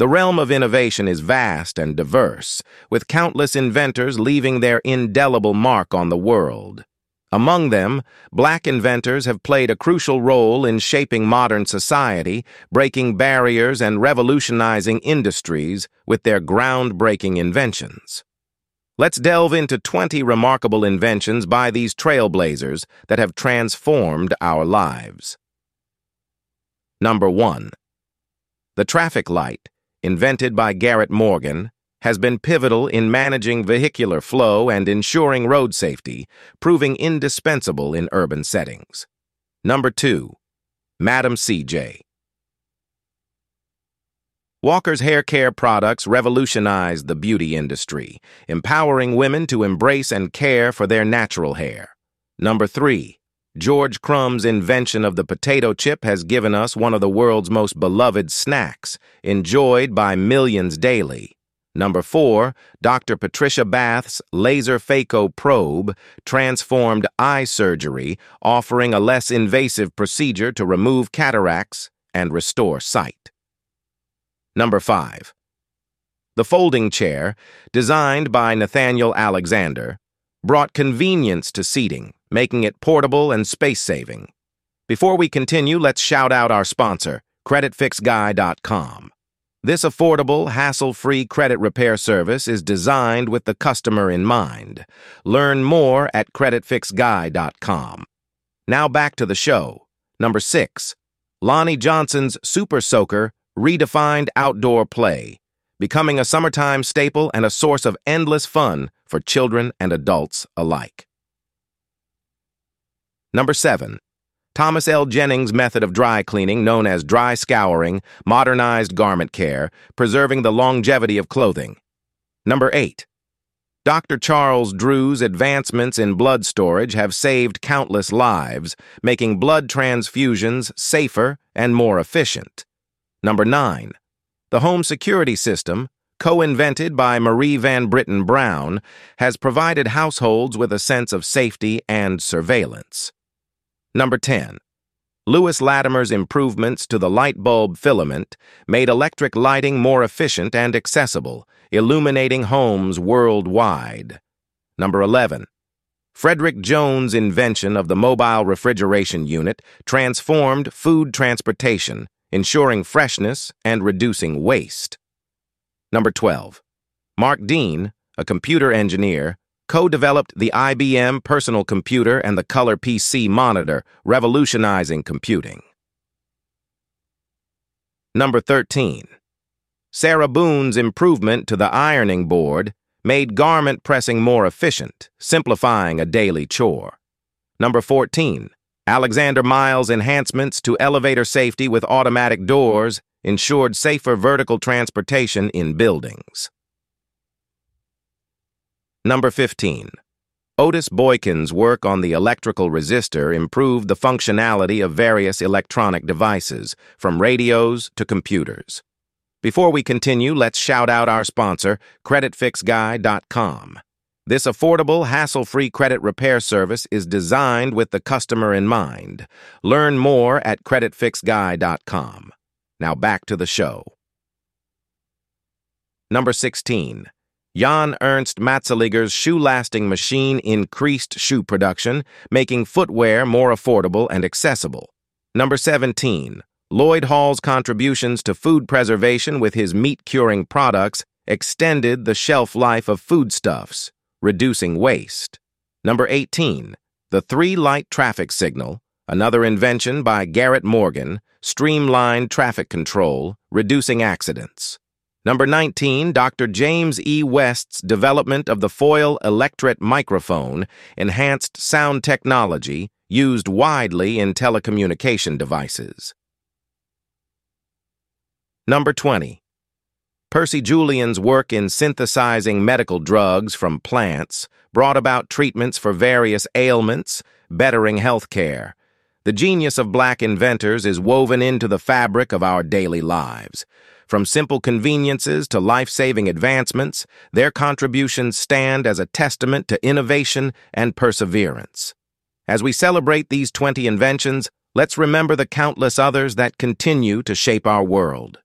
The realm of innovation is vast and diverse, with countless inventors leaving their indelible mark on the world. Among them, black inventors have played a crucial role in shaping modern society, breaking barriers and revolutionizing industries with their groundbreaking inventions. Let's delve into 20 remarkable inventions by these trailblazers that have transformed our lives. Number 1. The traffic light invented by Garrett Morgan, has been pivotal in managing vehicular flow and ensuring road safety, proving indispensable in urban settings. Number 2. Madam CJ Walker's hair care products revolutionized the beauty industry, empowering women to embrace and care for their natural hair. Number 3. George Crum's invention of the potato chip has given us one of the world's most beloved snacks, enjoyed by millions daily. Number 4, Dr. Patricia Bath's laser phaco probe transformed eye surgery, offering a less invasive procedure to remove cataracts and restore sight. Number 5. The folding chair, designed by Nathaniel Alexander, brought convenience to seating, making it portable and space-saving. Before we continue, let's shout out our sponsor, CreditFixGuy.com. This affordable, hassle-free credit repair service is designed with the customer in mind. Learn more at CreditFixGuy.com. Now back to the show. Number 6. Lonnie Johnson's Super Soaker redefined outdoor play, becoming a summertime staple and a source of endless fun for children and adults alike. Number 7. Thomas L. Jennings' method of dry cleaning, known as dry scouring, modernized garment care, preserving the longevity of clothing. Number 8. Dr. Charles Drew's advancements in blood storage have saved countless lives, making blood transfusions safer and more efficient. Number 9. The home security system, co-invented by Marie Van Brittan Brown, has provided households with a sense of safety and surveillance. Number 10. Lewis Latimer's improvements to the light bulb filament made electric lighting more efficient and accessible, illuminating homes worldwide. Number 11. Frederick Jones' invention of the mobile refrigeration unit transformed food transportation, ensuring freshness and reducing waste. Number 12. Mark Dean, a computer engineer, co-developed the IBM personal computer and the Color PC monitor, revolutionizing computing. Number 13. Sarah Boone's improvement to the ironing board made garment pressing more efficient, simplifying a daily chore. Number 14. Alexander Miles' enhancements to elevator safety with automatic doors ensured safer vertical transportation in buildings. Number 15. Otis Boykin's work on the electrical resistor improved the functionality of various electronic devices, from radios to computers. Before we continue, let's shout out our sponsor, CreditFixGuy.com. This affordable, hassle-free credit repair service is designed with the customer in mind. Learn more at CreditFixGuy.com. Now back to the show. Number 16. Jan Ernst Matzeliger's shoe-lasting machine increased shoe production, making footwear more affordable and accessible. Number 17. Lloyd Hall's contributions to food preservation with his meat-curing products extended the shelf life of foodstuffs, reducing waste. Number 18. The three-light traffic signal, another invention by Garrett Morgan, streamlined traffic control, reducing accidents. Number 19, Dr. James E. West's development of the foil electret microphone, enhanced sound technology, used widely in telecommunication devices. Number 20. Percy Julian's work in synthesizing medical drugs from plants brought about treatments for various ailments, bettering health care. The genius of black inventors is woven into the fabric of our daily lives. From simple conveniences to life-saving advancements, their contributions stand as a testament to innovation and perseverance. As we celebrate these 20 inventions, let's remember the countless others that continue to shape our world.